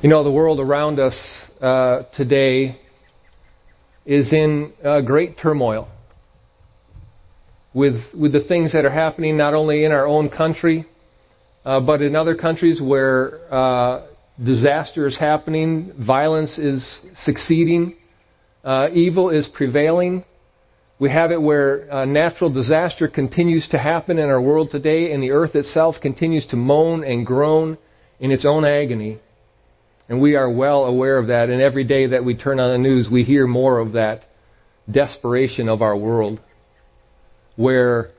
You know, the world around us uh, today is in uh, great turmoil with, with the things that are happening not only in our own country, uh, but in other countries where uh, disaster is happening, violence is succeeding, uh, evil is prevailing. We have it where uh, natural disaster continues to happen in our world today, and the earth itself continues to moan and groan in its own agony. And we are well aware of that. And every day that we turn on the news, we hear more of that desperation of our world. Where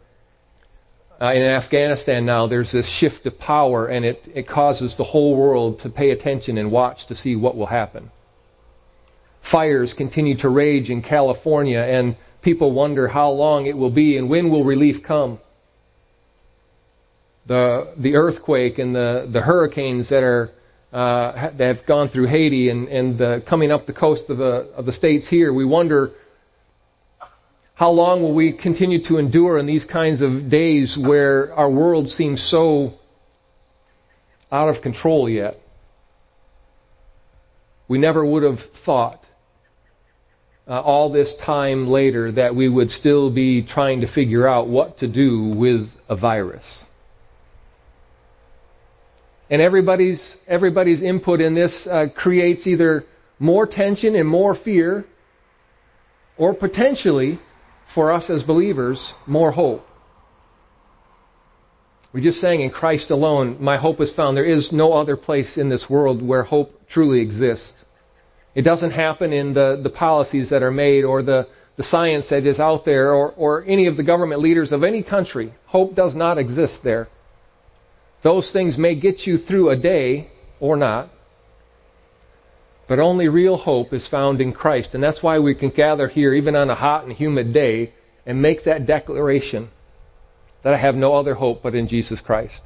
uh, in Afghanistan now, there's this shift of power, and it, it causes the whole world to pay attention and watch to see what will happen. Fires continue to rage in California, and people wonder how long it will be and when will relief come. The, the earthquake and the, the hurricanes that are uh, that have gone through Haiti and, and coming up the coast of the, of the states here, we wonder how long will we continue to endure in these kinds of days where our world seems so out of control yet? We never would have thought uh, all this time later that we would still be trying to figure out what to do with a virus. And everybody's, everybody's input in this uh, creates either more tension and more fear, or potentially, for us as believers, more hope. We just sang in Christ alone, my hope is found. There is no other place in this world where hope truly exists. It doesn't happen in the, the policies that are made or the, the science that is out there or, or any of the government leaders of any country. Hope does not exist there. Those things may get you through a day or not. But only real hope is found in Christ. And that's why we can gather here, even on a hot and humid day, and make that declaration that I have no other hope but in Jesus Christ.